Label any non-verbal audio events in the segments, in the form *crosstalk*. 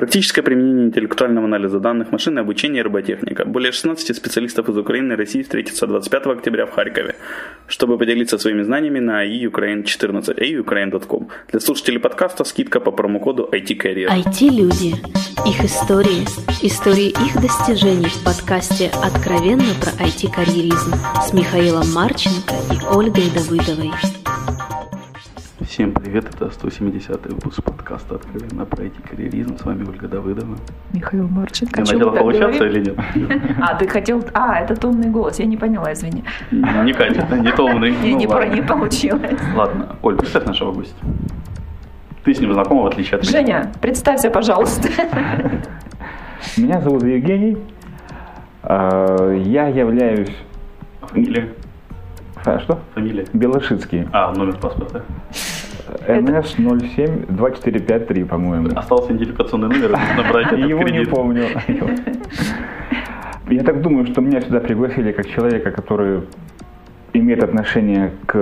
Практическое применение интеллектуального анализа данных, обучение и роботехника. Более 16 специалистов из Украины и России встретятся 25 октября в Харькове, чтобы поделиться своими знаниями на iukraine14, iukraine.com. Для слушателей подкаста скидка по промокоду IT-Career. IT-люди. Их истории. Истории их достижений в подкасте «Откровенно про IT-карьеризм» с Михаилом Марченко и Ольгой Давыдовой. Всем привет, это 170 выпуск подкаста «Откровенно про IT-карьеризм». С вами Ольга Давыдова. Михаил Марченко. Ты начала получаться или нет? *laughs* А, ты хотел... А, это томный голос, я не поняла, извини. Не катит, не томный. Не, *laughs* Ну не, не получилось. Ладно, Оль, представь нашего гостя. Ты с ним знакома, в отличие от меня. Женя, представься, пожалуйста. *laughs* Меня зовут Евгений. А, Я являюсь... Фамилия? А, Что? Фамилия? Белошицкий. А, номер паспорта. НС 072453, по-моему. Остался идентификационный номер, нужно брать этот Его не помню. Я так думаю, что меня сюда пригласили как человека, который имеет отношение к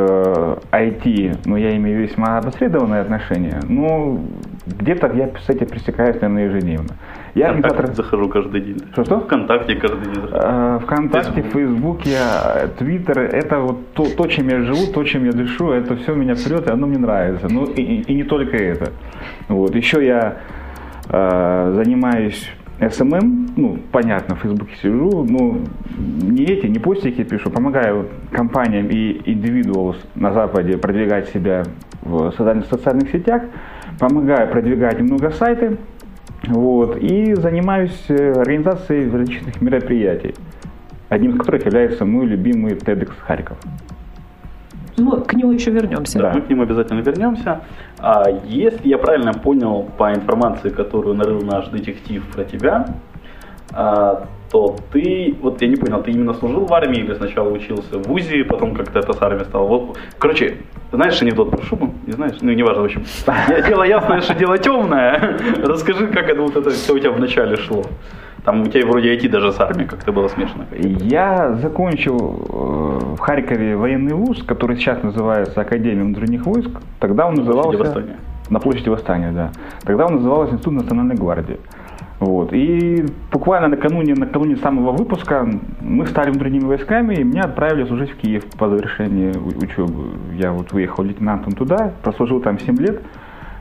IT, но я имею весьма опосредованное отношение. Ну, где-то я с этим пресекаюсь, наверное, ежедневно. Я Вконтакте организатор захожу каждый день. Что-что? Вконтакте каждый день захожу. Э, ВКонтакте, Фейсбуке, э, Твиттер, это вот то, то, чем я живу, то, чем я дышу, это все меня прет, и оно мне нравится. Ну и, и- не только это. Вот. Еще я э, занимаюсь SMM, ну, понятно, в Фейсбуке сижу, но не эти, не постики пишу, помогаю компаниям и индивидуалам на Западе продвигать себя в социальных, социальных сетях, помогаю продвигать много сайты, вот, и занимаюсь э, организацией различных мероприятий, одним из которых является мой любимый TEDx Харьков. Мы к нему еще вернемся. Да, мы к нему обязательно вернемся. А если я правильно понял по информации, которую нарыл наш детектив про тебя, а, то ты, вот я не понял, ты именно служил в армии или сначала учился в ВУЗе, потом как-то это с армией стал? Вот, короче, знаешь анекдот про шубу? Не знаешь? Ну, неважно, в общем. Дело ясное, что дело темное. Расскажи, как это вот это все у тебя вначале шло. Там у тебя вроде IT даже с армией как-то было смешано. Я закончил э, в Харькове военный вуз, который сейчас называется Академия внутренних войск. Тогда он площади назывался... Восстания. На площади Восстания, да. Тогда он назывался Институт национальной гвардии. Вот. И буквально накануне, накануне самого выпуска мы стали внутренними войсками, и меня отправили служить в Киев по завершении учебы. Я вот выехал лейтенантом туда, прослужил там 7 лет.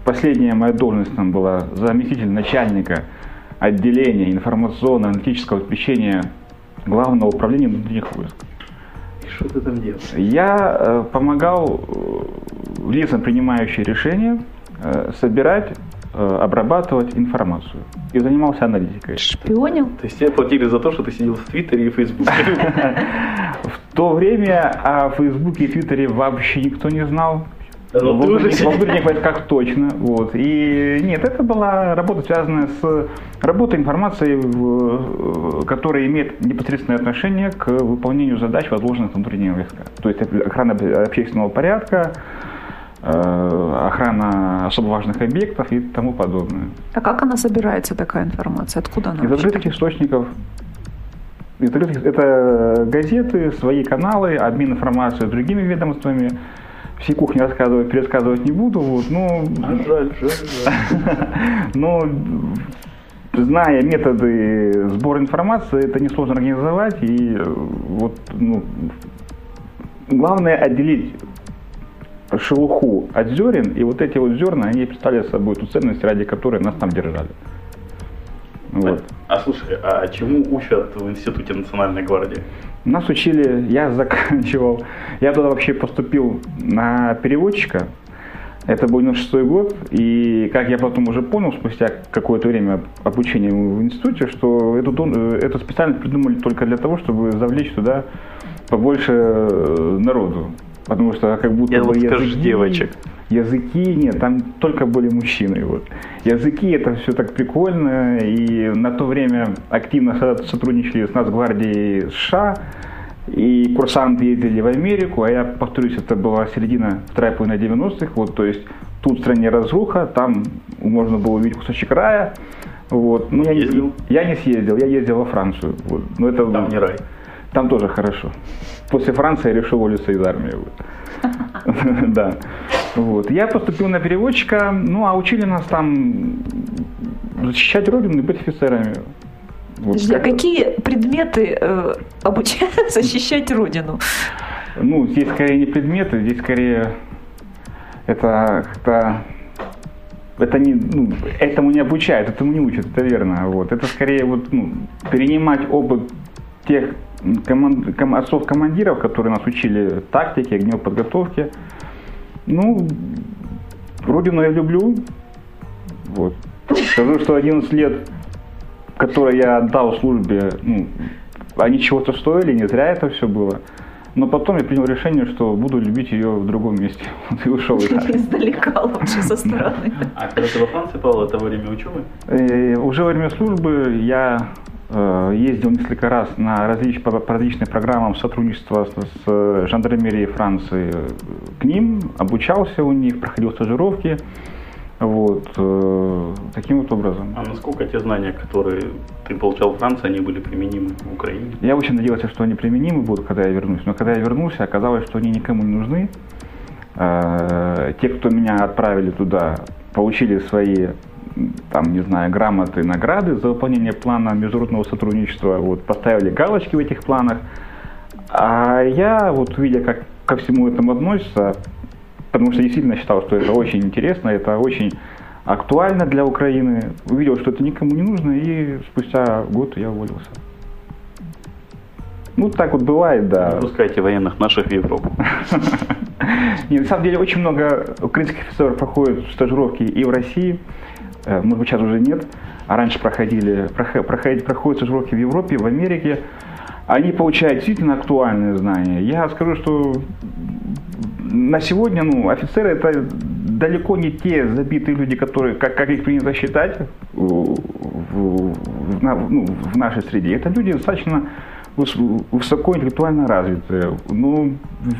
Последняя моя должность там была заместитель начальника отделения информационно-аналитического обеспечения Главного управления внутренних войск. И что ты там делаешь? Я э, помогал э, лицам, принимающим решения, э, собирать, обрабатывать информацию. И занимался аналитикой. Шпионил? То есть тебе платили за то, что ты сидел в Твиттере и Фейсбуке. *laughs* В то время о Фейсбуке и Твиттере вообще никто не знал. Ну в ты уже внутренних- сидел. во внутренних войсках точно. Вот. И нет, это была работа, связанная с работой информацией, в- которая имеет непосредственное отношение к выполнению задач, возложенных на внутренние войска. То есть охрана общественного порядка, э, охрана особо важных объектов и тому подобное. А как она собирается, такая информация? Откуда она? Из открытых источников. Из открытых- это газеты, свои каналы, обмен информацией с другими ведомствами. Все кухни рассказывать, пересказывать не буду, вот, но, А жаль, жаль, жаль. *laughs* но зная методы сбора информации, это несложно организовать. И э, вот, ну, главное отделить шелуху от зерен, и вот эти вот зерна, они представляют собой ту ценность, ради которой нас там держали. Вот. А слушай, а чему учат в Институте национальной гвардии? Нас учили, я *laughs* заканчивал, я туда вообще поступил на переводчика, это был 96 год, и как я потом уже понял, спустя какое-то время обучения в институте, что эту, э, эту специальность придумали только для того, чтобы завлечь туда побольше э, народу. Потому что как будто Я бы вот скажу, девочек. Языки, нет, там только были мужчины. Вот. Языки, это все так прикольно. И на то время активно со- сотрудничали с Нацгвардией США. И курсанты ездили в Америку, а я повторюсь, это была середина, вторая половина 90-х. Вот, то есть тут в стране разруха, там можно было увидеть кусочек рая. Вот. Ну, я, не- я не съездил, я ездил во Францию. Вот. Но это, Там не рай. Там тоже хорошо. После Франции я решил уволиться из армии. *laughs* Да. Вот. Я поступил на переводчика, ну а учили нас там защищать родину и быть офицерами. Вот а какие предметы э, обучают *laughs* защищать Родину? Ну, здесь скорее не предметы, здесь скорее это как-то это не, ну, этому не обучают, этому не учат, это верно. Вот. Это скорее вот, ну, перенимать опыт тех команд, ком- отцов-командиров, которые нас учили тактике, огневой подготовке. Ну, родину я люблю. Вот. Скажу, что 11 лет, которые я отдал службе, ну, они чего-то стоили, не зря это все было. Но потом я принял решение, что буду любить ее в другом месте. *laughs* Вот и ушел из. *laughs* Издалека лучше со стороны. А когда ты во Франции, Павел, это во время учебы? Э, Уже во время службы я ездил несколько раз на различ, по, различным программам сотрудничества с, с жандармерией Франции э, к ним, обучался у них, проходил стажировки. Вот, э, таким вот образом. А насколько те знания, которые ты получал в Франции, они были применимы в Украине? Я очень надеялся, что они применимы будут, когда я вернусь. Но когда я вернулся, оказалось, что они никому не нужны. Э, Те, кто меня отправили туда, получили свои, там, не знаю, грамоты, награды за выполнение плана международного сотрудничества, вот, поставили галочки в этих планах. А я, вот видя, как ко всему этому относится, потому что действительно считал, что это очень интересно, это очень актуально для Украины, увидел, что это никому не нужно, и спустя год я уволился. Ну, так вот бывает, да. Пускайте военных наших в Европу. *laughs* Нет, на самом деле очень много украинских офицеров проходят стажировки и в России, может быть сейчас уже нет, а раньше проходили, прохо- проходить, проходят стажировки в Европе, в Америке. Они получают действительно актуальные знания. Я скажу, что на сегодня ну, офицеры это далеко не те забитые люди, которые, как, как их принято считать в, в- ну, в нашей среде. Это люди достаточно выс- высокоинтеллектуально развитые. Ну,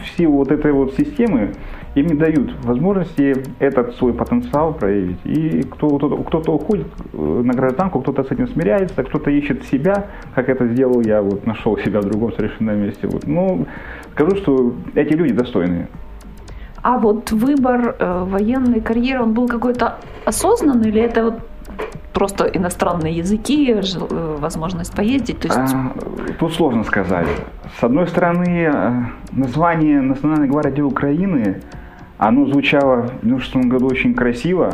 все вот этой вот системы им не дают возможности этот свой потенциал проявить. И кто, кто- кто-то уходит э, на гражданку, кто-то с этим смиряется, кто-то ищет себя, как это сделал я, вот нашел себя в другом совершенно месте. Вот. Ну, скажу, что эти люди достойные. А вот выбор э, военной карьеры, он был какой-то осознанный или это вот просто иностранные языки, э, возможность поездить? То есть А, Тут сложно сказать. С одной стороны, э, название Национальной гвардии Украины, оно звучало в 96 году очень красиво.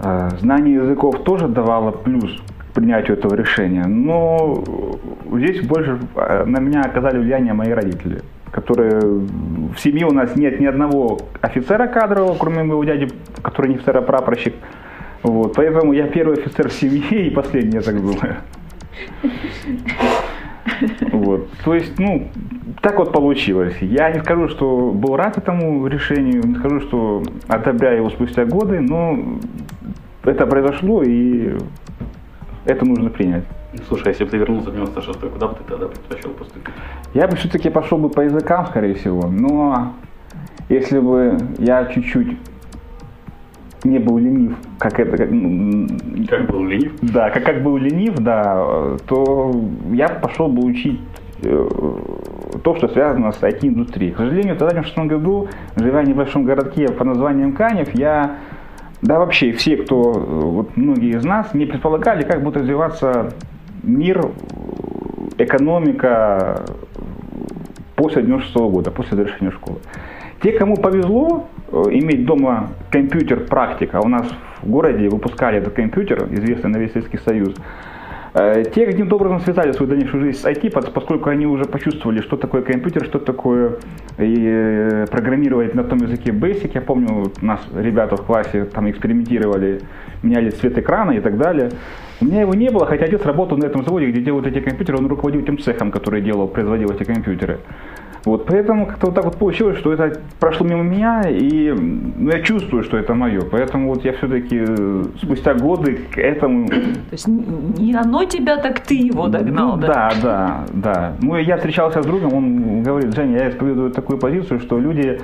Э, Знание языков тоже давало плюс к принятию этого решения. Но здесь больше э, на меня оказали влияние мои родители, которые в семье у нас нет ни одного офицера кадрового, кроме моего дяди, который не офицер, а прапорщик. Вот, поэтому я первый офицер в семье и последний, я так думаю. *laughs* Вот. То есть, ну, так вот получилось. Я не скажу, что был рад этому решению, не скажу, что одобряю его спустя годы, но это произошло, и это нужно принять. Слушай, а если бы ты вернулся в 96-й, куда бы ты тогда предпочел поступить? Я бы все-таки пошел бы по языкам, скорее всего, но если бы я чуть-чуть не был ленив, как это, как, ну, Как был ленив? Да, как, как был ленив, да, то я пошел бы учить то, что связано с IT-индустрией. К сожалению, тогда в 2006 году, живя в небольшом городке под названием Канев, я, да вообще все, кто, э, вот многие из нас, не предполагали, как будет развиваться мир, э, экономика после 96 года, после завершения школы. Те, кому повезло э, иметь дома компьютер практика, у нас в городе выпускали этот компьютер, известный на весь Советский Союз, э, те каким-то образом связали свою дальнейшую жизнь с IT, пос- поскольку они уже почувствовали, что такое компьютер, что такое э, программировать на том языке Basic. Я помню, у нас ребята в классе там экспериментировали, меняли цвет экрана и так далее. У меня его не было, хотя отец работал на этом заводе, где делают эти компьютеры, он руководил тем цехом, который делал, производил эти компьютеры. Вот, поэтому как-то вот так вот получилось, что это прошло мимо меня, и ну, я чувствую, что это мое. Поэтому вот я все-таки спустя годы к этому... то есть не оно тебя, так ты его догнал, Ну, да? да, да, да. Ну, я встречался с другом, он говорит, Женя, я исповедую такую позицию, что люди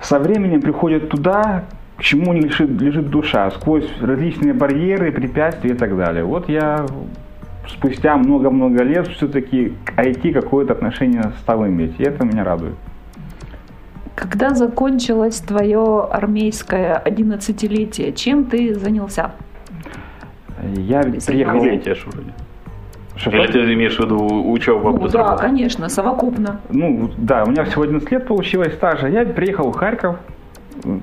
со временем приходят туда, к чему лежит, лежит душа, сквозь различные барьеры, препятствия и так далее. Вот я спустя много-много лет все-таки к IT какое-то отношение стал иметь, и это меня радует. Когда закончилось твое армейское 11-летие, чем ты занялся? Я приехал... Летие ж вроде. Что, Или ты имеешь в виду учебу Ну, да, конечно, совокупно. Ну, да, у меня всего 11 лет получилось стажа. Я приехал в Харьков.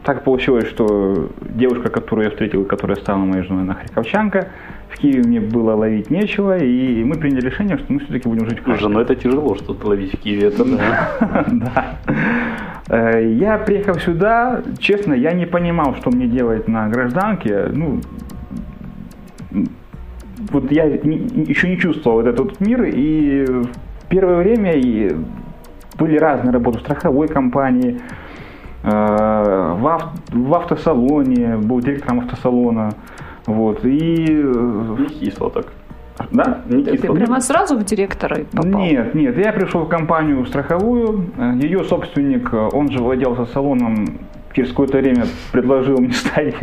Так получилось, что девушка, которую я встретил, которая стала моей женой, она харьковчанка. В Киеве мне было ловить нечего, и мы приняли решение, что мы все-таки будем жить в Харькове. ну это тяжело что-то ловить в Киеве, это да. *laughs* Да. Э, Я приехав сюда, честно, я не понимал, что мне делать на гражданке. Ну, вот я еще не чувствовал вот этот мир, и в первое время были разные работы в страховой компании, в, ав- в автосалоне, был директором автосалона. Вот, и... э, Не кисло так. Да? Не Ты кисло. прямо сразу в директора попал? Нет, нет, я пришел в компанию страховую, э, ее собственник, э, он же владел салоном, через какое-то время предложил мне *laughs* стать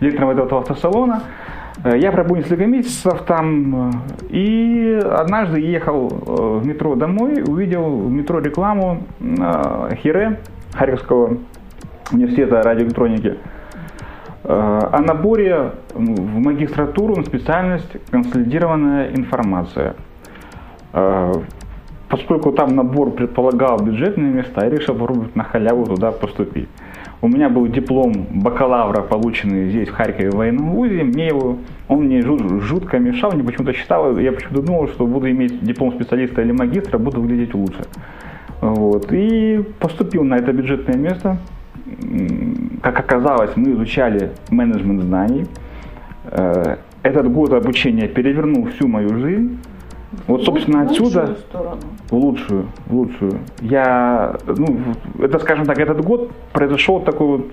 директором этого автосалона. Э, Я пробыл несколько месяцев там, э, и однажды ехал э, в метро домой, увидел в метро рекламу э, Хире, Харьковского университета радиоэлектроники, Э, о наборе в магистратуру на специальность консолидированная информация. Э, Поскольку там набор предполагал бюджетные места, я решил попробовать на халяву туда поступить. У меня был диплом бакалавра, полученный здесь, в Харькове, в военном вузе. Мне его, он мне жут- жутко мешал, мне почему-то считал, я почему-то думал, что буду иметь диплом специалиста или магистра, буду выглядеть лучше. Вот. И поступил на это бюджетное место. Как оказалось, мы изучали менеджмент знаний. Э, Этот год обучения перевернул всю мою жизнь. Вот, собственно, отсюда в лучшую, в лучшую. Я, ну, это, скажем так, этот год произошел такой вот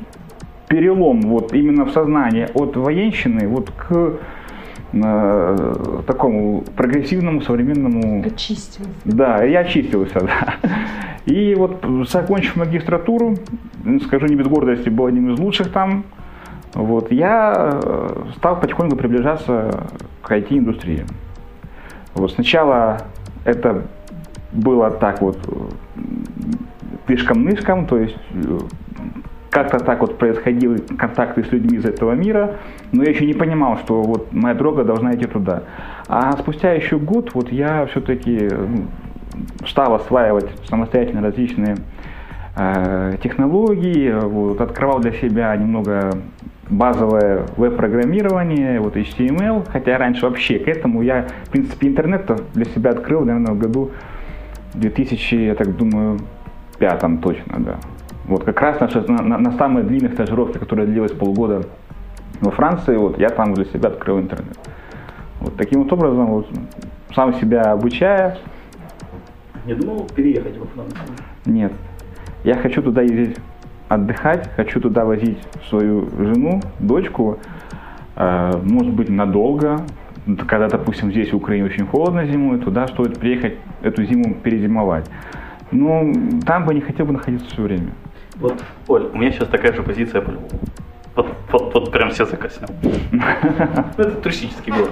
перелом вот именно в сознании от военщины вот к такому прогрессивному современному Очистил. да, я очистился, *laughs* да. И вот, закончив магистратуру, скажу не без гордости, был одним из лучших там, вот, я э, стал потихоньку приближаться к IT-индустрии. Вот сначала это было так вот тышком-нышком, то есть э, как-то так вот происходили контакты с людьми из этого мира, но я еще не понимал, что вот моя дорога должна идти туда. А спустя еще год вот я все-таки стал осваивать самостоятельно различные э, технологии, вот, открывал для себя немного базовое веб-программирование, вот HTML, хотя раньше вообще к этому я, в принципе, интернет для себя открыл, наверное, в году 2000, я так думаю, пятом точно, да. Вот как раз на, шест- на, на- на самой длинной стажировке, которая длилась полгода во Франции, вот я там для себя открыл интернет. Вот таким вот образом, вот, сам себя обучая, Не думал переехать во Францию? нет. Я хочу туда ездить отдыхать, хочу туда возить свою жену, дочку, э, может быть, надолго. Когда, допустим, здесь в Украине очень холодно зимой, туда стоит приехать эту зиму перезимовать. Но там бы не хотел бы находиться все время. Вот, Оль, у меня сейчас такая же позиция по Львову. Вот, вот, вот прям все закоснел. *laughs* Это туристический город.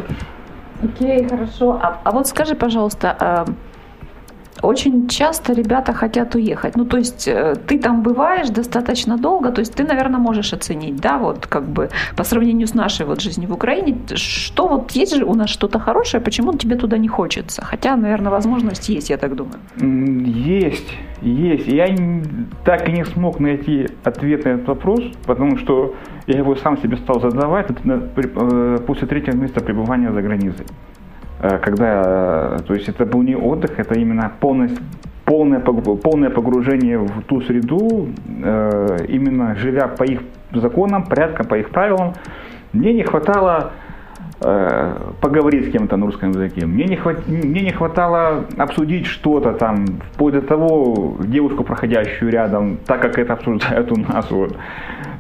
Окей, хорошо. А, а вот скажи, пожалуйста, а, очень часто ребята хотят уехать. Ну, то есть э, ты там бываешь достаточно долго, то есть ты, наверное, можешь оценить, да, вот как бы по сравнению с нашей вот жизнью в Украине, что вот есть же у нас что-то хорошее, почему тебе туда не хочется? Хотя, наверное, возможность есть, я так думаю. Есть, есть. Я так и не смог найти ответ на этот вопрос, потому что я его сам себе стал задавать при- э, после третьего месяца пребывания за границей. Э, Когда, э, то есть это был не отдых, это именно полность, полное, полное погружение в ту среду, э, именно живя по их законам, порядкам, по их правилам. Мне не хватало поговорить с кем-то на русском языке. Мне не, хват- мне не хватало обсудить что-то там, вплоть до того, девушку, проходящую рядом, так как это обсуждают у нас. Вот.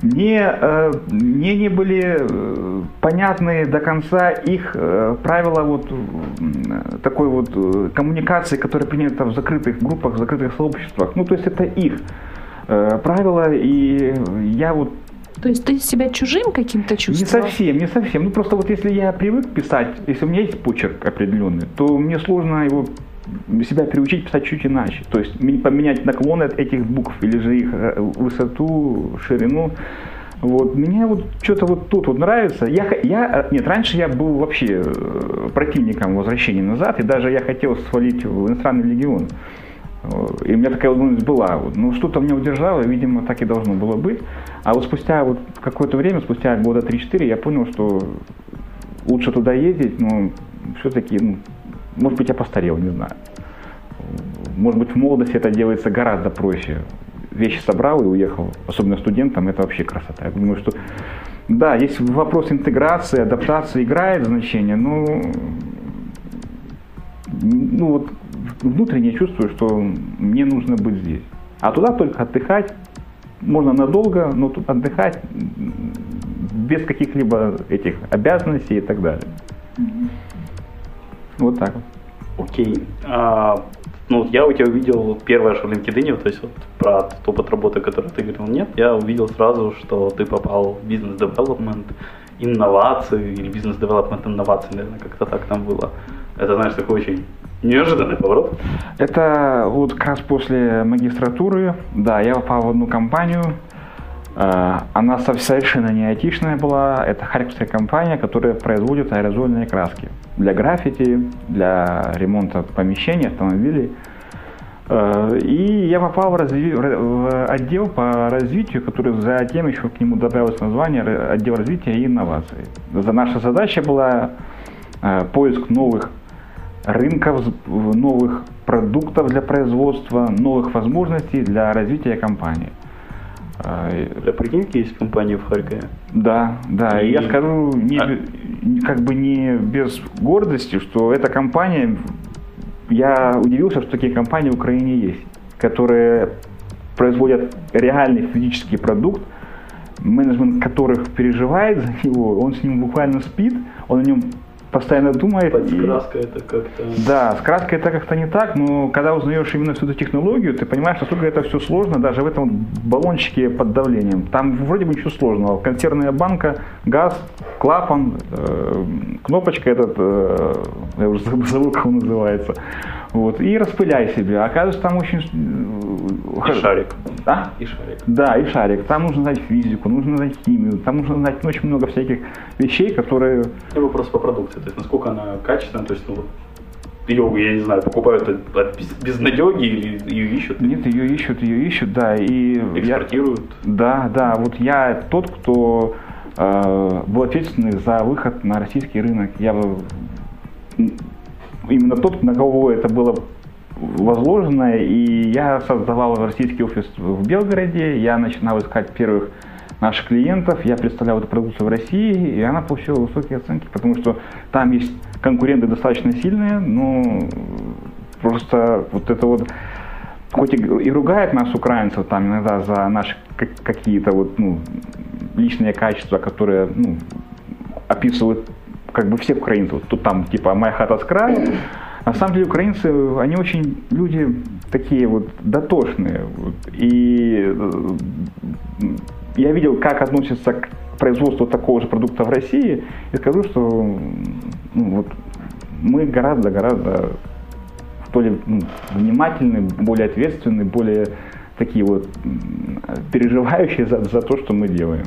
Мне, э, мне не были э, понятны до конца их э, правила вот, такой вот э, коммуникации, которая принята в закрытых группах, в закрытых сообществах. Ну, то есть это их э, правила, и я вот То есть ты себя чужим каким-то не чувствовал? совсем, не совсем. Ну просто вот если я привык писать, если у меня есть почерк определенный, то мне сложно его себя приучить писать чуть иначе. То есть поменять наклоны от этих букв или же их э, высоту, ширину. Вот. Мне вот что-то вот тут вот нравится. Я, я, э, нет, раньше я был вообще э, противником возвращения назад, и даже я хотел свалить в иностранный легион. И у меня такая возможность была. Но что-то меня удержало, видимо, так и должно было быть. А вот спустя вот какое-то время, спустя года 3-4, я понял, что лучше туда ездить, но все-таки, ну, может быть, я постарел, не знаю. Может быть, в молодости это делается гораздо проще. Вещи собрал и уехал, особенно студентам, это вообще красота. Я думаю, что да, есть вопрос интеграции, адаптации играет значение, но ну вот внутренне чувствую, что мне нужно быть здесь. А туда только отдыхать, можно надолго, но тут отдыхать без каких-либо этих обязанностей и так далее. Вот так вот. Окей. А, ну вот я у тебя увидел первое, что в LinkedIn, то есть вот про тот опыт работы, который ты говорил, нет, я увидел сразу, что ты попал в бизнес-девелопмент, инновации или бизнес-девелопмент инновации, наверное, как-то так там было. Это, знаешь, такой очень неожиданный поворот. Это вот как раз после магистратуры, да, я попал в одну компанию, э, она со- совершенно не айтишная была, это харьковская компания, которая производит аэрозольные краски для граффити, для ремонта помещений, автомобилей. Э, И я попал в, разви- в отдел по развитию, который затем еще к нему добавилось название отдел развития и инноваций. Наша задача была э, поиск новых рынков, новых продуктов для производства, новых возможностей для развития компании. Э, Для прикиньки есть компания в Харькове. Да, да, и я скажу не, А- как бы не без гордости, что эта компания, я удивился, что такие компании в Украине есть, которые производят реальный физический продукт, менеджмент которых переживает за него, он с ним буквально спит, он о нем постоянно думает. и- Подскраска это как-то... да, с краской это как-то не так, но когда узнаешь именно всю эту технологию, ты понимаешь, насколько это все сложно, даже в этом баллончике под давлением. Там вроде бы ничего сложного. Консервная банка, газ, клапан, э, кнопочка этот, э, я уже забыл, *laughs* как он называется. Вот, и распыляй себе. А Оказывается, там очень... э, И шарик. А? И шарик. Да, и шарик. Там нужно знать физику, нужно знать химию, там нужно знать ну, очень много всяких вещей, которые И вопрос по продукции, то есть насколько она качественная, то есть ну, ее, я не знаю, покупают от, от без, безнадеги или ее ищут, нет, ее ищут, ее ищут, да, и я, экспортируют. Да, да, вот я тот, кто э, был ответственный за выход на российский рынок. Я именно тот, на кого это было возложено, и я создавал российский офис в Белгороде, я начинал искать первых наших клиентов, я представлял эту продукцию в России, и она получила высокие оценки, потому что там есть конкуренты достаточно сильные, но просто вот это вот хоть и, и ругает нас, украинцев, там иногда за наши как- какие-то вот, ну, личные качества, которые, ну, описывают как бы всех украинцев. Вот Тут там типа моя хата с краю. На самом деле украинцы, они очень люди такие вот дотошные. вот. И э, я видел, как относятся к производству такого же продукта в России, и скажу, что ну, вот, мы гораздо-гораздо ли ну, внимательны, более ответственны, более такие вот переживающие за, за то, что мы делаем.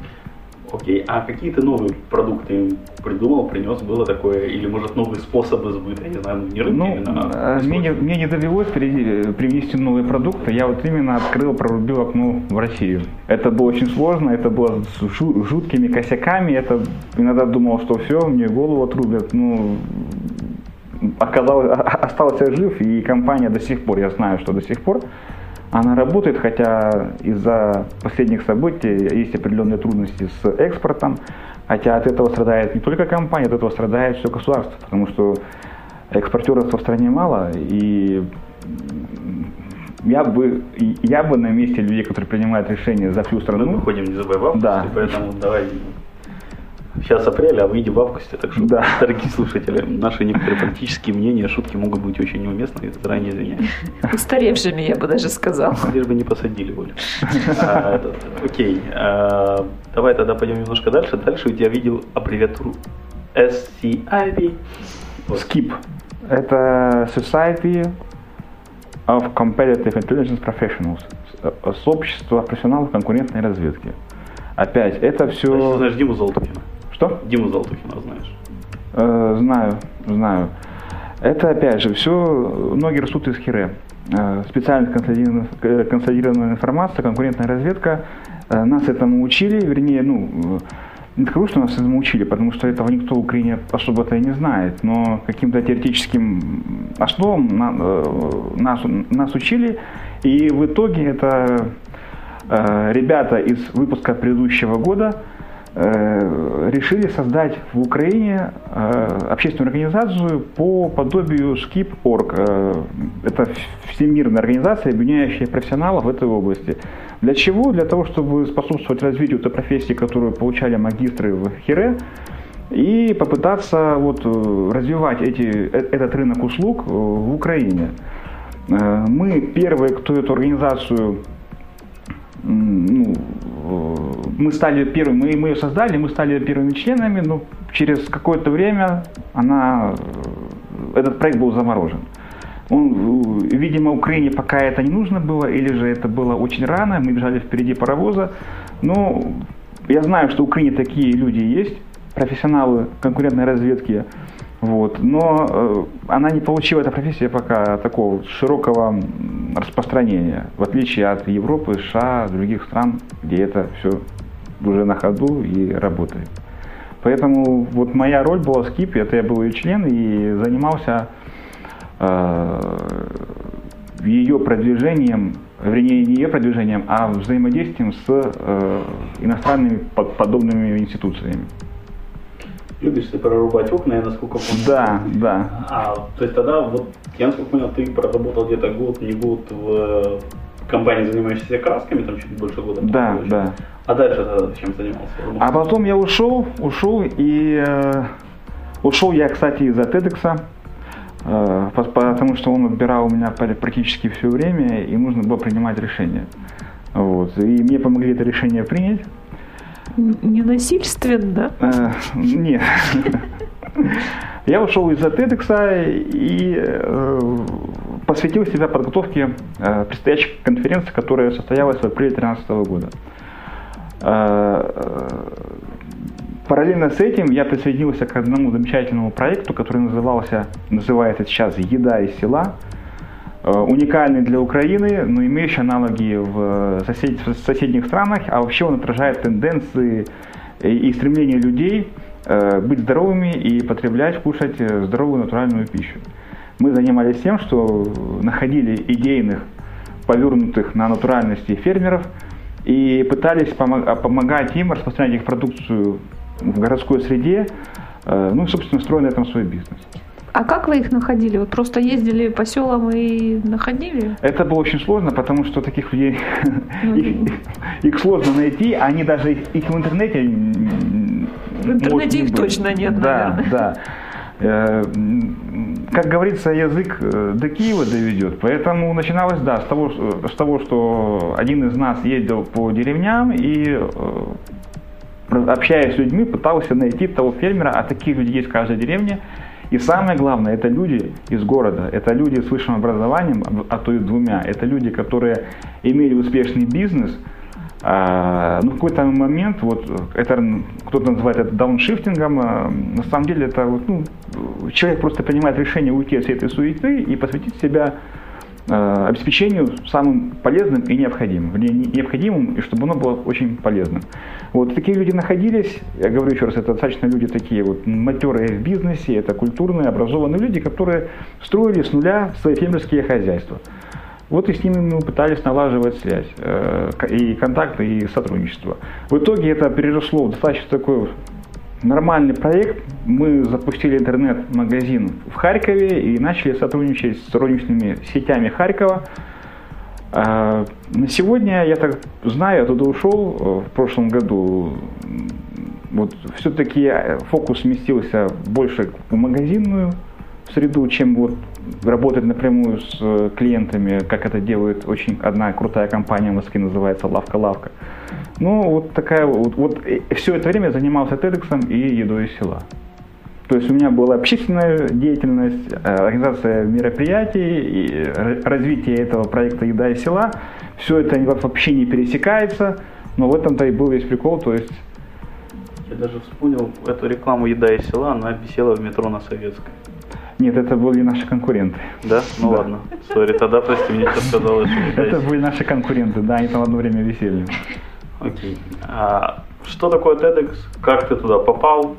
Окей, а какие ты новые продукты придумал, принес, было такое, или может новые способы сбыта, я не знаю, не рынки, Ну, именно, а э, мне, не- мне не довелось при- привнести новые продукты. Я вот именно открыл, прорубил окно в Россию. Это было очень сложно, это было с жу- жуткими косяками. Это иногда думал, что все, мне голову отрубят. Ну, оказалось, остался жив, и компания до сих пор, я знаю, что до сих пор она работает, хотя из-за последних событий есть определенные трудности с экспортом, хотя от этого страдает не только компания, от этого страдает все государство, потому что экспортеров в стране мало, и я бы, я бы на месте людей, которые принимают решения за всю Мы страну, выходим, не забывай, в августе, Да. поэтому давай Сейчас апрель, а выйдем в августе, так что, Да. дорогие слушатели, наши некоторые политические мнения, шутки могут быть очень неуместны, и заранее извиняюсь. Устаревшими, я бы даже сказала. Лишь бы не посадили, Олю. А, Окей, а, давай тогда пойдем немножко дальше. Дальше у тебя видел аббревиатуру SCIP. Вот. Skip. Это Society of Competitive Intelligence Professionals, сообщество профессионалов конкурентной разведки. Опять, это все... Знаешь Диму Золотухина? Что? Диму Золотухина знаешь? Э, знаю, знаю. Это опять же все, ноги растут из хире. Э, специально консолидированная, консолидированная информация, конкурентная разведка. Э, нас этому учили, вернее, ну, не скажу, что нас этому учили, потому что этого никто в Украине особо-то и не знает, но каким-то теоретическим основам нас, нас учили, и в итоге это ребята из выпуска предыдущего года – Э, решили создать в Украине э, общественную организацию по подобию Skip.org. Э, это всемирная организация, объединяющая профессионалов в этой области. Для чего? Для того, чтобы способствовать развитию той профессии, которую получали магистры в Хире, и попытаться вот, развивать эти, этот рынок услуг в Украине. Мы первые, кто эту организацию мы стали первыми, мы, мы ее создали, мы стали первыми членами, но через какое-то время она, этот проект был заморожен. Он, видимо, Украине пока это не нужно было, или же это было очень рано, мы бежали впереди паровоза. Но я знаю, что в Украине такие люди есть, профессионалы конкурентной разведки, вот. Но э, она не получила, эта профессия пока такого широкого распространения, в отличие от Европы, США, других стран, где это все уже на ходу и работает. Поэтому вот моя роль была в Скипе, это я был ее член и занимался э, ее продвижением, вернее не ее продвижением, а взаимодействием с э, иностранными подобными институциями. Любишь ты прорубать окна, я насколько помню. Да, да. А, то есть тогда, вот, я насколько понял, ты проработал где-то год, не год в компании, занимающейся красками, там чуть больше года. Да, да. А дальше тогда чем занимался? А потом я ушел, ушел и э, ушел я, кстати, из-за TEDx, э, потому что он отбирал у меня практически все время, и нужно было принимать решение. Вот. И мне помогли это решение принять. Ненасильственно? Э, нет. *laughs* Я ушел из TEDx и э, посвятил себя подготовке э, предстоящей конференции, которая состоялась в апреле 2013 года. Э, параллельно с этим я присоединился к одному замечательному проекту, который назывался, называется сейчас «Еда из села», Э, уникальный для Украины, но имеющий аналоги в, сосед... в соседних странах, а вообще он отражает тенденции и стремление людей э, быть здоровыми и потреблять, кушать э, здоровую натуральную пищу. Мы занимались тем, что находили идейных, повернутых на натуральности фермеров и пытались помогать им распространять их продукцию в городской среде, ну и, собственно, строить на этом свой бизнес. А как вы их находили? Вот просто ездили по селам и находили? Это было очень сложно, потому что таких людей *laughs* ну, их, их сложно найти, они даже их в интернете в интернете их быть. точно нет, да, наверное. Да. Э, как говорится, язык э, до Киева доведет. Поэтому начиналось, да, с того, с того, что один из нас ездил по деревням и э, общаясь с людьми, пытался найти того фермера, а таких людей есть в каждой деревне, и самое главное, это люди из города, это люди с высшим образованием, а то и двумя, это люди, которые имели успешный бизнес, а, ну, в какой-то момент, вот, это кто-то называет это дауншифтингом, а, на самом деле это, вот, ну, человек просто принимает решение уйти от всей этой суеты и посвятить себя Э, обеспечению самым полезным и необходимым. Необходимым, и чтобы оно было очень полезным. Вот такие люди находились, я говорю еще раз, это достаточно люди такие вот матерые в бизнесе, это культурные, образованные люди, которые строили с нуля свои фермерские хозяйства. Вот и с ними мы пытались налаживать связь, э, и контакты, и сотрудничество. В итоге это переросло в достаточно такой нормальный проект. Мы запустили интернет-магазин в Харькове и начали сотрудничать с розничными сетями Харькова. А, на сегодня, я так знаю, я туда ушел э, в прошлом году. Вот все-таки фокус сместился больше в магазинную среду, чем вот работать напрямую с э, клиентами, как это делает очень одна крутая компания в Москве, называется «Лавка-лавка». Ну, вот такая вот, вот все это время занимался TEDx и едой из села. То есть у меня была общественная деятельность, э, организация мероприятий, и развитие этого проекта «Еда и села». Все это вообще не пересекается, но в этом-то и был весь прикол. То есть я даже вспомнил эту рекламу «Еда и села», она висела в метро на Советской. Нет, это были наши конкуренты. Да? Ну да. ладно. Сори, тогда, прости, мне сейчас казалось, что... *laughs* Это были наши конкуренты, да, они там одно время висели. Окей. А что такое TEDx? Как ты туда попал?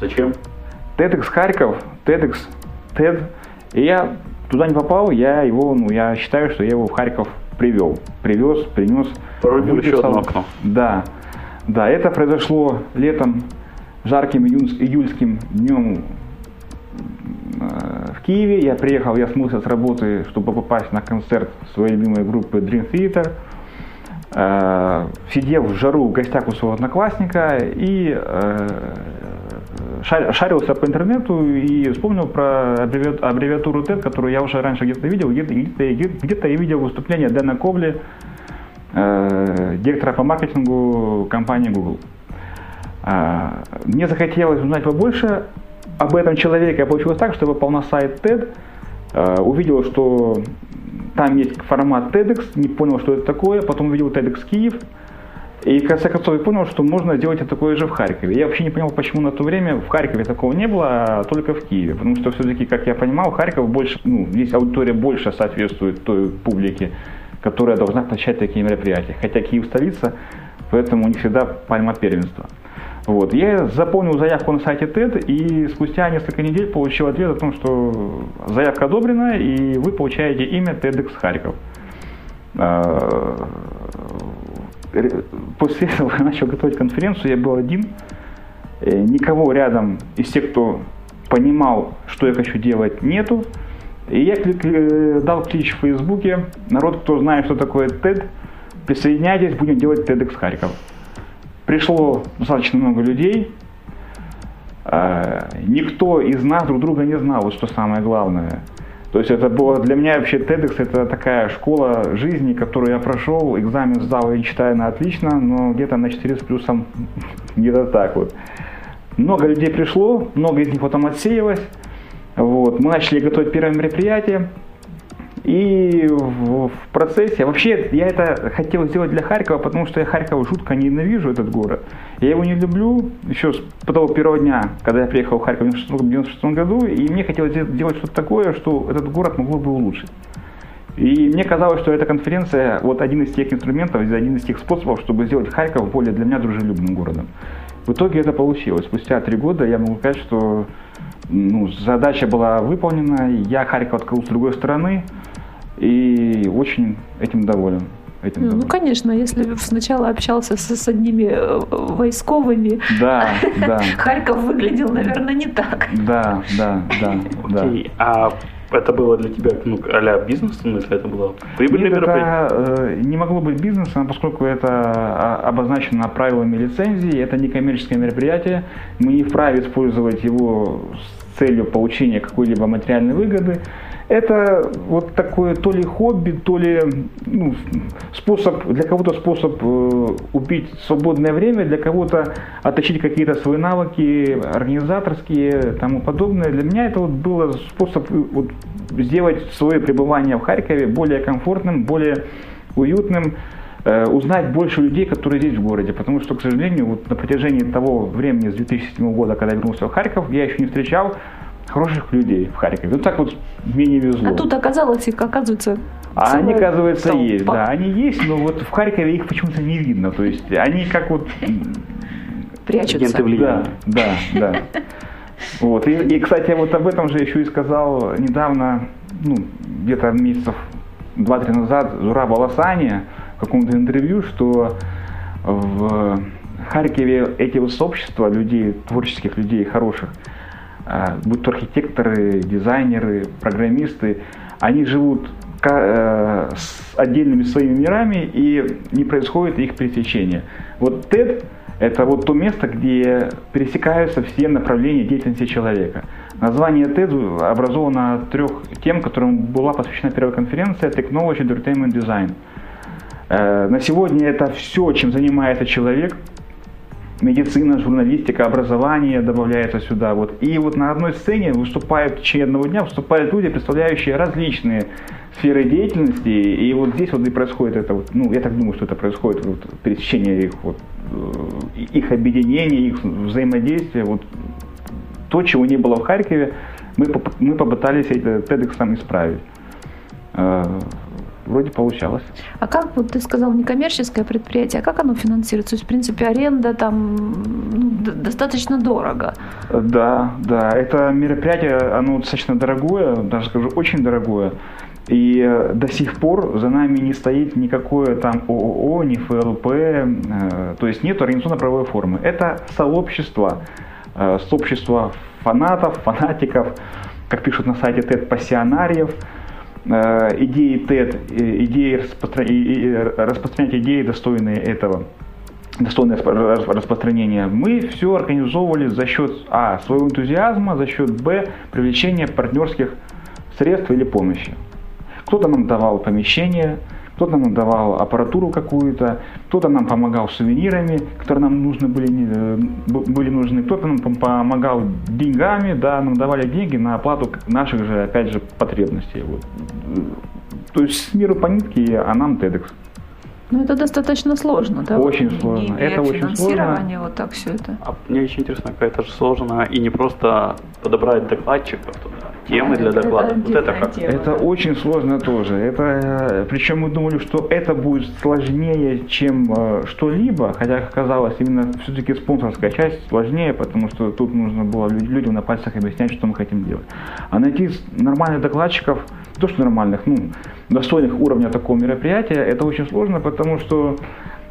Зачем? TEDx Харьков, TEDx, TED. И я туда не попал, я его, ну, я считаю, что я его в Харьков привел. Привез, принес. Прорубил еще одно окно. Да. Да, это произошло летом, жарким июльским днем в Киеве. Я приехал, я смылся с работы, чтобы попасть на концерт своей любимой группы Dream Theater. Э, сидел в жару в гостях у своего одноклассника и э, шарился по интернету и вспомнил про аббревиатуру TED, которую я уже раньше где-то видел. Где-то, где-то я видел выступление Дэна Ковли, э, директора по маркетингу компании Google. Мне захотелось узнать побольше об этом человеке. Получилось так, что я попал на сайт TED, увидел, что там есть формат TEDx, не понял, что это такое, потом увидел TEDx Киев, и в конце концов я понял, что можно сделать такое же в Харькове. Я вообще не понял, почему на то время в Харькове такого не было, а только в Киеве. Потому что все-таки, как я понимал, Харьков больше, ну, здесь аудитория больше соответствует той публике, которая должна посещать такие мероприятия. Хотя Киев столица, поэтому не всегда пальма первенства. Вот. Я заполнил заявку на сайте TED и спустя несколько недель получил ответ о том, что заявка одобрена и вы получаете имя TEDx Харьков. А, после *laughs* этого я начал готовить конференцию, я был один, э, никого рядом из тех, кто понимал, что я хочу делать, нету. И я э, дал клич в Фейсбуке, народ, кто знает, что такое TED, присоединяйтесь, будем делать TEDx Харьков. Пришло достаточно много людей, а, никто из нас друг друга не знал, вот что самое главное – то есть это было для меня вообще TEDx это такая школа жизни, которую я прошел, экзамен сдал и читаю на отлично, но где-то на 4 с плюсом *laughs* где-то так вот. Много людей пришло, много из них потом отсеялось. Вот. Мы начали готовить первое мероприятие. И в, в процессе, вообще я это хотел сделать для Харькова, потому что я Харьков жутко ненавижу этот город. Я его не люблю еще с того первого дня, когда я приехал в Харьков в 1996 году, и мне хотелось сделать что-то такое, что этот город могло бы улучшить. И мне казалось, что эта конференция вот один из тех инструментов, один из тех способов, чтобы сделать Харьков более для меня дружелюбным городом. В итоге это получилось. Спустя три года я могу сказать, что ну, задача была выполнена, я Харьков открыл с другой стороны, и очень этим доволен. Этим ну, доволен. конечно, если сначала общался с, с одними э, войсковыми, да, *laughs* да. Харьков выглядел, наверное, не так. Да, да, да. Окей, да. а это было для тебя, ну, а бизнес, в смысле, это было прибыльное Нет, это э, не могло быть бизнесом, поскольку это а, обозначено правилами лицензии, это не коммерческое мероприятие, мы не вправе использовать его с целью получения какой-либо материальной выгоды. Это вот такое то ли хобби, то ли ну, способ, для кого-то способ э, убить свободное время, для кого-то отточить какие-то свои навыки организаторские тому подобное. Для меня это вот было способ э, вот, сделать свое пребывание в Харькове более комфортным, более уютным, э, узнать больше людей, которые здесь в городе. Потому что, к сожалению, вот на протяжении того времени, с 2007 года, когда я вернулся в Харьков, я еще не встречал хороших людей в Харькове. Вот так вот мне не везло. А тут оказалось их, оказывается, а они, оказывается, толпа. есть, да, они есть, но вот в Харькове их почему-то не видно. То есть они как вот... Прячутся. Да, да, да. Вот. И, и, кстати, вот об этом же еще и сказал недавно, ну, где-то месяцев два-три назад Зура Баласани в каком-то интервью, что в Харькове эти вот сообщества людей, творческих людей, хороших, а, будь то архитекторы, дизайнеры, программисты, они живут э, с отдельными своими мирами и не происходит их пересечения. Вот TED – это вот то место, где пересекаются все направления деятельности человека. Название TED образовано от трех тем, которым была посвящена первая конференция Technology, Entertainment, Design. Э, на сегодня это все, чем занимается человек – медицина, журналистика, образование добавляется сюда. Вот. И вот на одной сцене выступают в течение одного дня выступают люди, представляющие различные сферы деятельности. И вот здесь вот и происходит это, вот, ну, я так думаю, что это происходит вот, пересечение их, вот, э, их объединения, их взаимодействия. Вот, то, чего не было в Харькове, мы, мы попытались это TEDx исправить. Вроде получалось. А как, вот ты сказал, некоммерческое предприятие, а как оно финансируется? То есть, в принципе, аренда там ну, достаточно дорого. Да, да, это мероприятие, оно достаточно дорогое, даже скажу, очень дорогое. И э, до сих пор за нами не стоит никакое там ООО, ни ФЛП, э, то есть нет организационно-правовой формы. Это сообщество, э, сообщество фанатов, фанатиков, как пишут на сайте TED, пассионариев, идеи TED, идеи распространять, идеи, достойные этого достойное распространение, мы все организовывали за счет А. своего энтузиазма, за счет Б. привлечения партнерских средств или помощи. Кто-то нам давал помещение, кто-то нам давал аппаратуру какую-то, кто-то нам помогал сувенирами, которые нам нужны были, э, были нужны, кто-то нам помогал деньгами, да, нам давали деньги на оплату наших же, опять же, потребностей. Вот. То есть с миру по нитке, а нам TEDx. Ну, это достаточно сложно, да? Очень сложно. Не, это очень сложно. вот так все это. А мне очень интересно, как это же сложно, и не просто подобрать докладчиков туда, темы для доклада. Это, вот это как? Это очень сложно тоже. Это, причем мы думали, что это будет сложнее, чем э, что-либо, хотя казалось именно все-таки спонсорская часть сложнее, потому что тут нужно было людям на пальцах объяснять, что мы хотим делать. А найти нормальных докладчиков, то что нормальных, ну, достойных уровня такого мероприятия, это очень сложно, потому что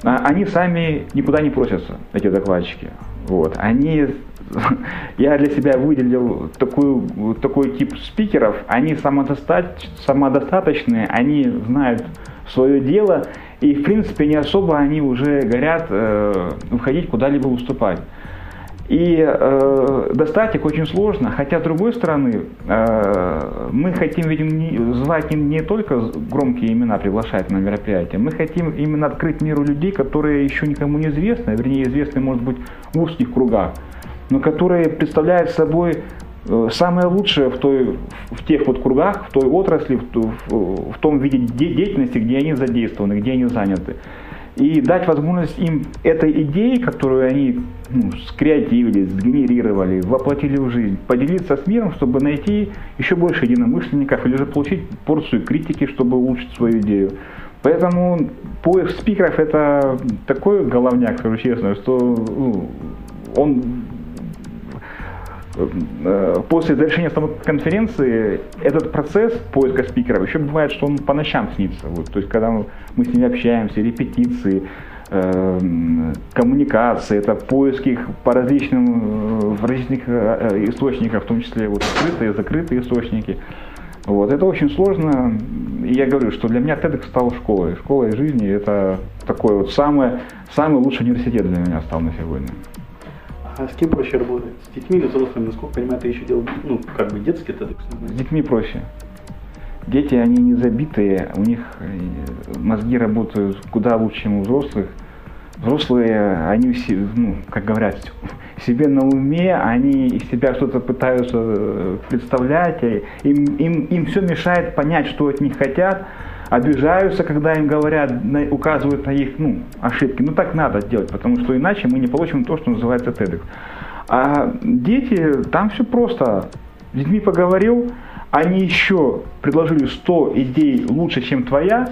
а, они сами никуда не просятся, эти докладчики. Вот. Они, *laughs* я для себя выделил такой, такой тип спикеров, они самодостат, самодостаточные, они знают свое дело, и в принципе не особо они уже горят э, входить куда-либо выступать. И э, достать их очень сложно, хотя с другой стороны, э, мы хотим, видим, не, звать не, не только громкие имена приглашать на мероприятие, мы хотим именно открыть миру людей, которые еще никому не известны, вернее известны, может быть, в узких кругах, но которые представляют собой э, самое лучшее в, той, в тех вот кругах, в той отрасли, в, в, том виде деятельности, где они задействованы, где они заняты и дать возможность им этой идеи, которую они ну, скреативили, сгенерировали, воплотили в жизнь, поделиться с миром, чтобы найти еще больше единомышленников или же получить порцию критики, чтобы улучшить свою идею. Поэтому поиск спикеров это такой головняк, скажу честно, что ну, он после завершения конференции этот процесс поиска спикеров еще бывает, что он по ночам снится. Вот, то есть, когда мы, с ними общаемся, репетиции, э, коммуникации, это поиск их по различным, э, в различных э, источниках, в том числе вот, открытые, закрытые источники. Вот, это очень сложно. И я говорю, что для меня TEDx стал школой. Школой жизни это такой вот самый, самый лучший университет для меня стал на сегодня. А с кем проще работать? С детьми или взрослыми? Насколько понимаю, ты еще делал, ну, как бы детский TEDx? С детьми проще. Дети, они не забитые, у них э, мозги работают куда лучше, чем у взрослых. Взрослые, они ну, как говорят, *laughs* себе на уме, они из себя что-то пытаются э, представлять, им, им, им все мешает понять, что от них хотят, обижаются, когда им говорят, указывают на их ну, ошибки. Ну так надо делать, потому что иначе мы не получим то, что называется TEDx. А дети, там все просто. С детьми поговорил, они еще предложили 100 идей лучше, чем твоя.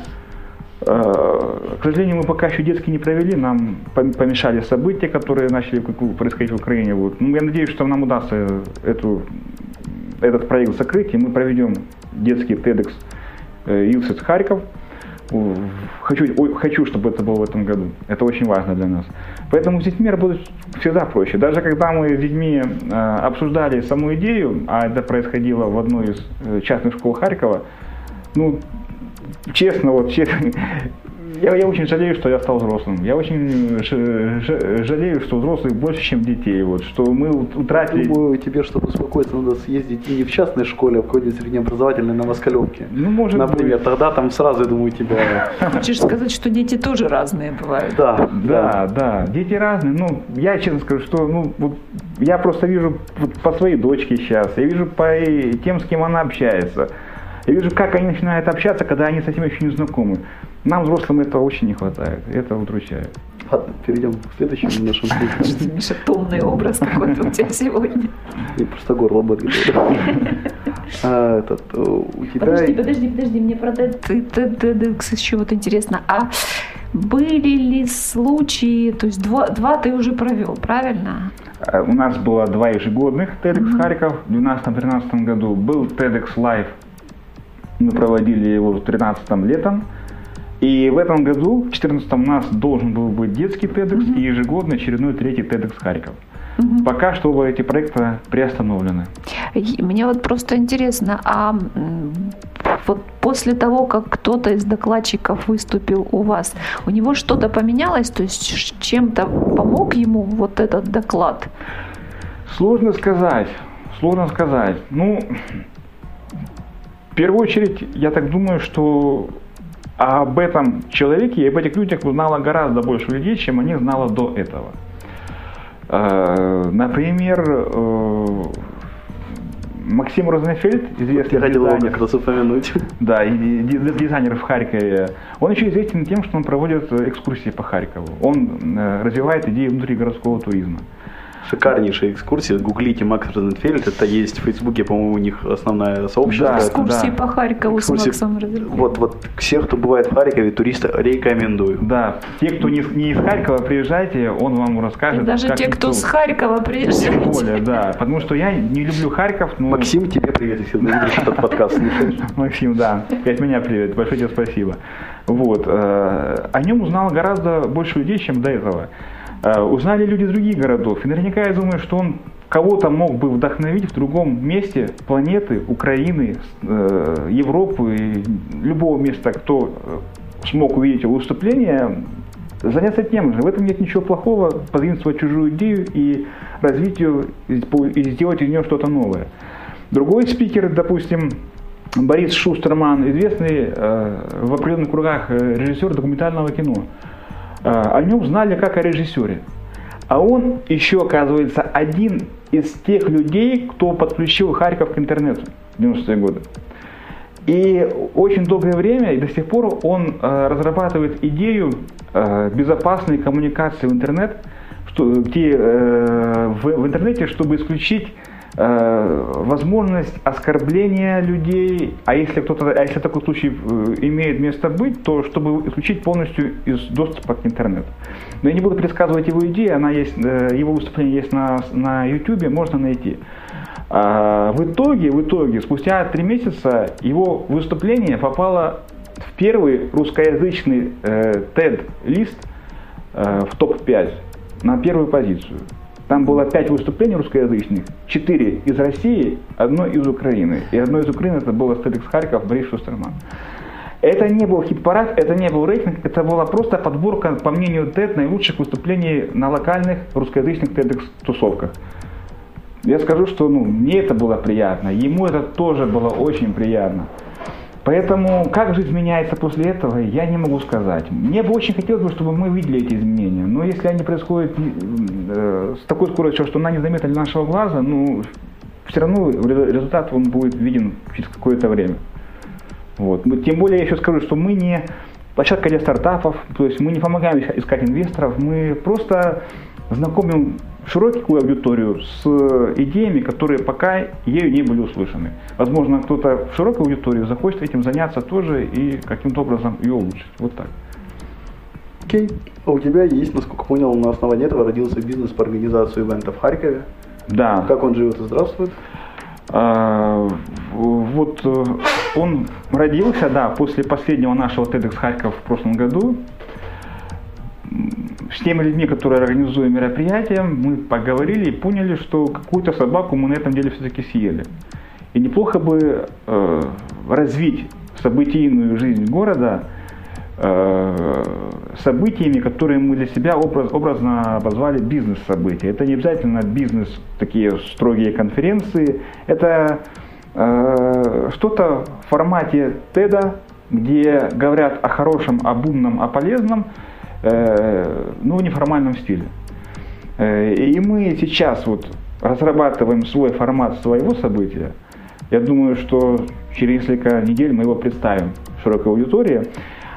Э, к сожалению, мы пока еще детские не провели, нам помешали события, которые начали происходить в Украине. Вот. Ну, я надеюсь, что нам удастся эту, этот проект закрыть, и мы проведем детский TEDx Илсет Харьков. Хочу, хочу, чтобы это было в этом году. Это очень важно для нас. Поэтому с детьми работать всегда проще. Даже когда мы с детьми э, обсуждали саму идею, а это происходило в одной из э, частных школ Харькова, ну, честно, вот честно, *laughs* я, я очень жалею, что я стал взрослым. Я очень жалею, что взрослых больше, чем детей. Вот, что мы утратили... Думаю, тебе, чтобы успокоиться, надо съездить и не в частной школе, а в какой-нибудь среднеобразовательной на Москалевке. Ну, может Например, быть. тогда там сразу, я думаю, тебя... *laughs* Хочешь сказать, что дети тоже разные бывают? Да, да, да. Дети разные. Ну, я честно скажу, что ну, вот, я просто вижу по своей дочке сейчас, я вижу по тем, с кем она общается. Я вижу, как они начинают общаться, когда они с этим еще не знакомы. Нам, взрослым, этого очень не хватает. Это удручает. Ладно, перейдем к следующему нашему *laughs* Миша, томный образ какой-то у тебя сегодня. И просто горло болит. А, этот, у тебя... Подожди, подожди, подожди, мне про TEDx еще вот интересно. А были ли случаи, то есть два, два ты уже провел, правильно? Э, у нас было два ежегодных TEDx mm-hmm. Харьков в 2012-2013 году. Был TEDx Live, мы проводили его в 2013 летом. И в этом году, в 2014 у нас должен был быть детский TEDx mm-hmm. и ежегодный очередной третий TEDx Харьков. Угу. Пока что оба эти проекта приостановлены. Мне вот просто интересно, а вот после того, как кто-то из докладчиков выступил у вас, у него что-то поменялось? То есть чем-то помог ему вот этот доклад? Сложно сказать. Сложно сказать. Ну, в первую очередь, я так думаю, что об этом человеке и об этих людях узнало гораздо больше людей, чем они знало до этого. Э, например, э, Максим Розенфельд, известный Я дизайнер, как раз упомянуть. Да, и дизайнер в Харькове. Он еще известен тем, что он проводит экскурсии по Харькову. Он э, развивает идеи внутригородского туризма шикарнейшая экскурсия. Гуглите Макс Розенфельд. Это есть в Фейсбуке, по-моему, у них основная сообщество. Да, экскурсии да. по Харькову экскурсии. с Максом Розенфельдом. Вот, вот все, кто бывает в Харькове, туристы рекомендую. Да, те, кто не, не из Харькова, приезжайте, он вам расскажет. И даже те, кто с Харькова приезжает. Тем более, да. Потому что я не люблю Харьков. Но... Максим, тебе привет, если ты видишь этот подкаст слушаешь. *laughs* Максим, да. И от меня привет. Большое тебе спасибо. Вот. Э, о нем узнало гораздо больше людей, чем до этого. Э, узнали люди других городов. И наверняка я думаю, что он кого-то мог бы вдохновить в другом месте планеты, Украины, э, Европы, любого места, кто э, смог увидеть его выступление, заняться тем же. В этом нет ничего плохого, позаимствовать чужую идею и развить ее, и сделать из нее что-то новое. Другой спикер, допустим, Борис Шустерман, известный в определенных кругах режиссер документального кино. А, о нем знали как о режиссере. А он еще, оказывается, один из тех людей, кто подключил Харьков к интернету в 90-е годы. И очень долгое время, и до сих пор он э, разрабатывает идею э, безопасной коммуникации в интернет, что, где, э, в, в интернете, чтобы исключить возможность оскорбления людей, а если кто-то, а если такой случай э, имеет место быть, то чтобы исключить полностью из доступа к интернету. Но я не буду предсказывать его идеи, она есть, э, его выступление есть на, на YouTube, можно найти. А, в итоге, в итоге, спустя три месяца его выступление попало в первый русскоязычный э, TED-лист э, в топ-5 на первую позицию. Там было пять выступлений русскоязычных, четыре из России, одно из Украины. И одно из Украины это было Стеликс Харьков, Борис Шустерман. Это не был хит-парад, это не был рейтинг, это была просто подборка, по мнению TED, наилучших выступлений на локальных русскоязычных TEDx-тусовках. Я скажу, что ну, мне это было приятно, ему это тоже было очень приятно. Поэтому как жизнь меняется после этого, я не могу сказать. Мне бы очень хотелось, чтобы мы видели эти изменения. Но если они происходят э, с такой скоростью, что она незаметна для нашего глаза, ну, все равно результат он будет виден через какое-то время. Вот. Тем более я еще скажу, что мы не площадка для стартапов, то есть мы не помогаем искать инвесторов, мы просто знакомим широкую аудиторию с идеями, которые пока ею не были услышаны. Возможно, кто-то в широкой аудитории захочет этим заняться тоже и каким-то образом ее улучшить. Вот так. Окей. А у тебя есть, насколько понял, на основании этого родился бизнес по организации ивента в Харькове. Да. Как он живет и здравствует? А, вот э, он родился, да, после последнего нашего TEDx Харьков в прошлом году с теми людьми, которые организуют мероприятие, мы поговорили и поняли, что какую-то собаку мы на этом деле все-таки съели. И неплохо бы э, развить событийную жизнь города э, событиями, которые мы для себя образ, образно обозвали бизнес-события. Это не обязательно бизнес, такие строгие конференции. Это э, что-то в формате TED, где говорят о хорошем, об умном, о полезном, э, но в неформальном стиле. Э, и мы сейчас вот разрабатываем свой формат своего события. Я думаю, что через несколько недель мы его представим широкой аудитории.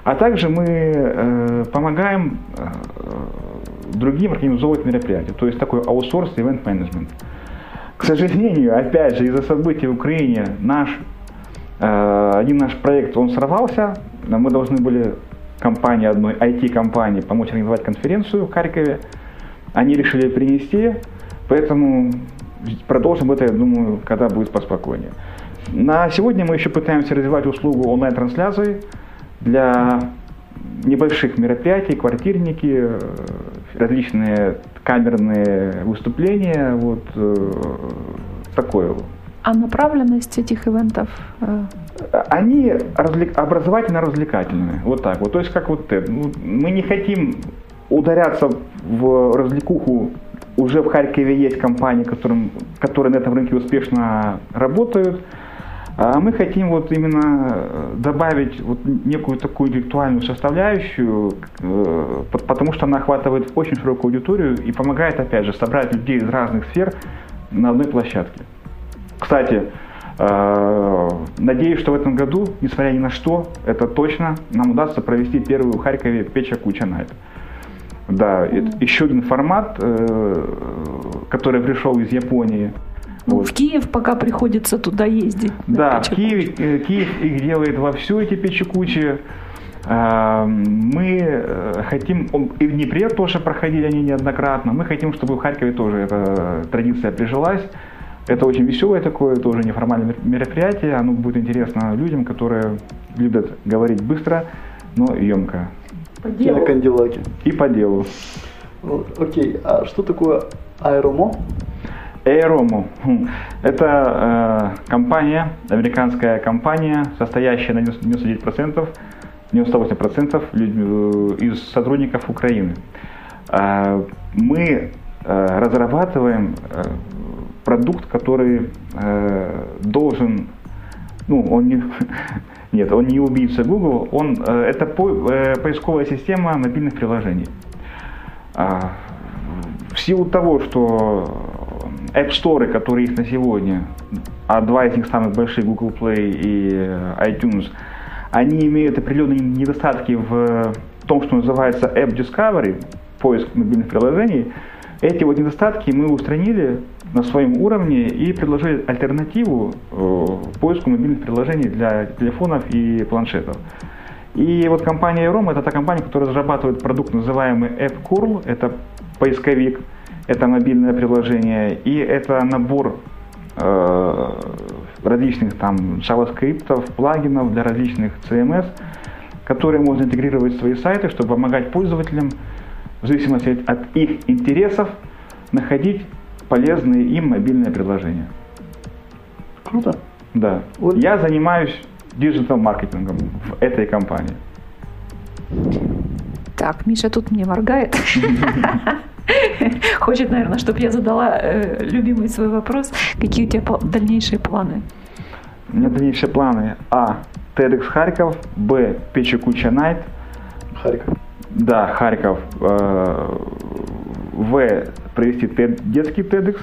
А также мы э, помогаем э, другим организовывать мероприятия, то есть такой аутсорс event management. К сожалению, опять же, из-за событий в Украине наш, э, один наш проект, он сорвался. Мы должны были компании одной, IT-компании, помочь организовать конференцию в Харькове. Они решили принести, поэтому продолжим это, я думаю, когда будет поспокойнее. На сегодня мы еще пытаемся развивать услугу онлайн-трансляции для небольших мероприятий, квартирники, э, различные камерные выступления, вот э, такое. А направленность этих ивентов? Э, Они развлек... образовательно-развлекательные, вот так вот. То есть как вот это. Ну, мы не хотим ударяться в развлекуху. Уже в Харькове есть компании, которым, которые на этом рынке успешно работают. А мы хотим вот именно добавить вот некую такую интеллектуальную составляющую, потому что она охватывает очень широкую аудиторию и помогает, опять же, собрать людей из разных сфер на одной площадке. Кстати, надеюсь, что в этом году, несмотря ни на что, это точно, нам удастся провести первую в Харькове Печа Куча Найт. Да, mm-hmm. еще один формат, который пришел из Японии – ну, вот. в Киев пока приходится туда ездить. Да, в Киев, э, Киев их делает во всю эти печекучи. Мы э, хотим, и в Днепре тоже проходили они неоднократно, мы хотим, чтобы в Харькове тоже эта традиция прижилась. Это очень веселое такое, тоже неформальное мероприятие, оно будет интересно людям, которые любят говорить быстро, но емко. По делу. И по делу. Окей, а что такое аэромо? Aeromo. Хм. Это э, компания, американская компания, состоящая на 99%, 98% людьми, э, из сотрудников Украины. Э, мы э, разрабатываем э, продукт, который э, должен, ну, он не, *laughs* нет, он не убийца Google, он, э, это по, э, поисковая система мобильных приложений. Э, в силу того, что App Store, которые есть на сегодня, а два из них самых больших, Google Play и э, iTunes, они имеют определенные недостатки в том, что называется App Discovery, поиск мобильных приложений. Эти вот недостатки мы устранили на своем уровне и предложили альтернативу э, поиску мобильных приложений для телефонов и планшетов. И вот компания Aerom это та компания, которая разрабатывает продукт, называемый AppCurl, это поисковик, это мобильное приложение, и это набор э, различных там JavaScript, плагинов для различных CMS, которые можно интегрировать в свои сайты, чтобы помогать пользователям в зависимости от их интересов находить полезные им мобильные приложения. Круто. Да. Вот. Я занимаюсь диджитал-маркетингом в этой компании. Так, Миша тут мне моргает. *laughs* Хочет, наверное, чтобы я задала э, любимый свой вопрос. Какие у тебя дальнейшие планы? У меня дальнейшие планы. А. TEDx Харьков. Б. Печекуча Найт. Харьков. Да, Харьков. Э, в. Провести детский TEDx.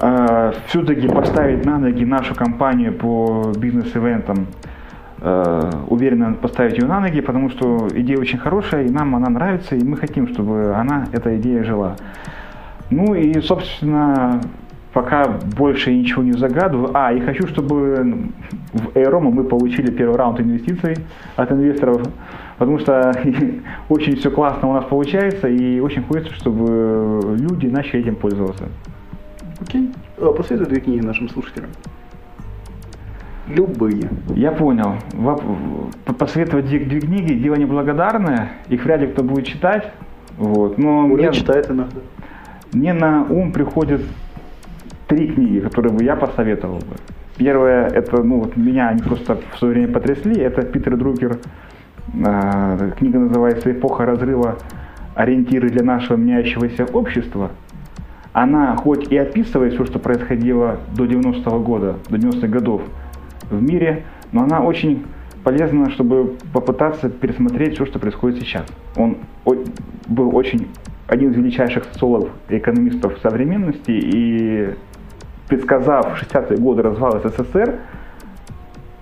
Э, все-таки поставить на ноги нашу компанию по бизнес-ивентам Э, уверенно поставить ее на ноги, потому что идея очень хорошая, и нам она нравится, и мы хотим, чтобы она, эта идея жила. Ну и, собственно, пока больше ничего не загадываю. А, и хочу, чтобы в Аэрома мы получили первый раунд инвестиций от инвесторов, потому что *laughs* очень все классно у нас получается, и очень хочется, чтобы люди начали этим пользоваться. Окей. Okay. Посоветуй две книги нашим слушателям. Любые. Я понял. Посоветовать две, две книги, дело неблагодарное, их вряд ли кто будет читать. Вот. Но Оля мне, читает иногда. Мне на ум приходят три книги, которые бы я посоветовал бы. Первое, это, ну, вот меня они просто в свое время потрясли, это Питер Друкер А, книга называется «Эпоха разрыва. Ориентиры для нашего меняющегося общества». Она хоть и описывает все, что происходило до 90-го года, до 90-х годов в мире, но она очень полезна, чтобы попытаться пересмотреть все, что происходит сейчас. Он был очень один из величайших социологов и экономистов современности, и предсказав 60-е годы развал СССР,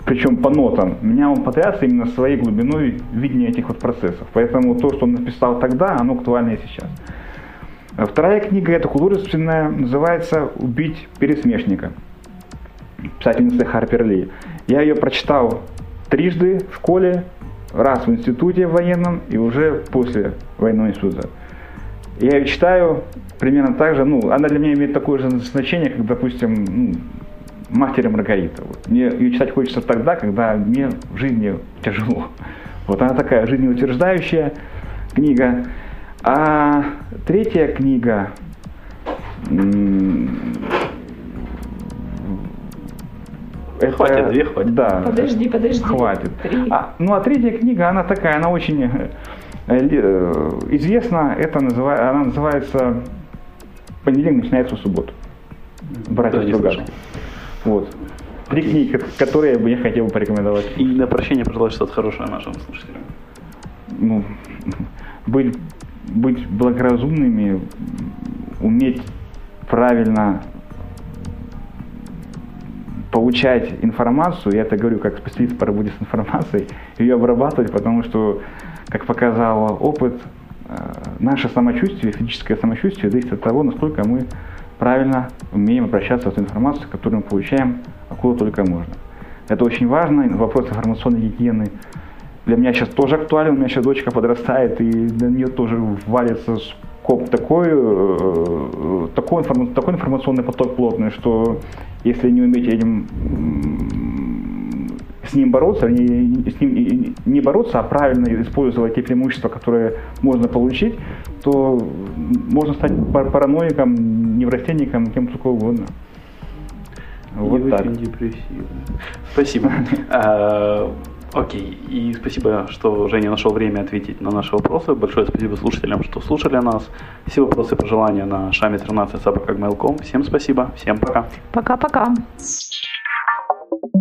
причем по нотам, меня он потряс именно своей глубиной видения этих вот процессов. Поэтому то, что он написал тогда, оно актуально и сейчас. Вторая книга, это художественная, называется «Убить пересмешника» писательницы Харпер Ли. Я ее прочитал трижды в школе, раз в институте военном и уже после военного института. Я ее читаю примерно так же, ну, она для меня имеет такое же значение, как, допустим, ну, «Мастер Маргарита». Вот. Мне ее читать хочется тогда, когда мне в жизни тяжело. Вот она такая жизнеутверждающая книга. А третья книга, это, хватит, две хватит. Да. Подожди, подожди. Хватит. Три. А, ну а третья книга, она такая, она очень известна. Это называет, она называется «Понедельник начинается в субботу». Братья Стругацких. Вот. Три книги, которые бы я хотел бы порекомендовать. И на прощение пожелать что-то хорошее нашим слушателям. ну, быть, быть благоразумными, уметь правильно получать информацию, я это говорю как специалист по работе с информацией, *laughs* ее обрабатывать, потому что, как показал опыт, э, наше самочувствие, физическое самочувствие зависит от того, насколько мы правильно умеем обращаться с той информацией, которую мы получаем, откуда только можно. Это очень важно, вопрос информационной гигиены для меня сейчас тоже актуален, у меня сейчас дочка подрастает, и на нее тоже валится скоп такой, э, такой, такой информационный поток плотный, что если не уметь этим с ним бороться, не, с ним не бороться, а правильно использовать те преимущества, которые можно получить, то можно стать пар- параноиком, неврастенником, кем только угодно. Вот И так. очень депрессивно. Спасибо. *laughs* А, Окей, и спасибо, что Женя нашел время ответить на наши вопросы. Большое спасибо слушателям, что слушали нас. Все вопросы и пожелания на шаме 13 собакагmail.com. Всем спасибо, всем пока. Пока-пока.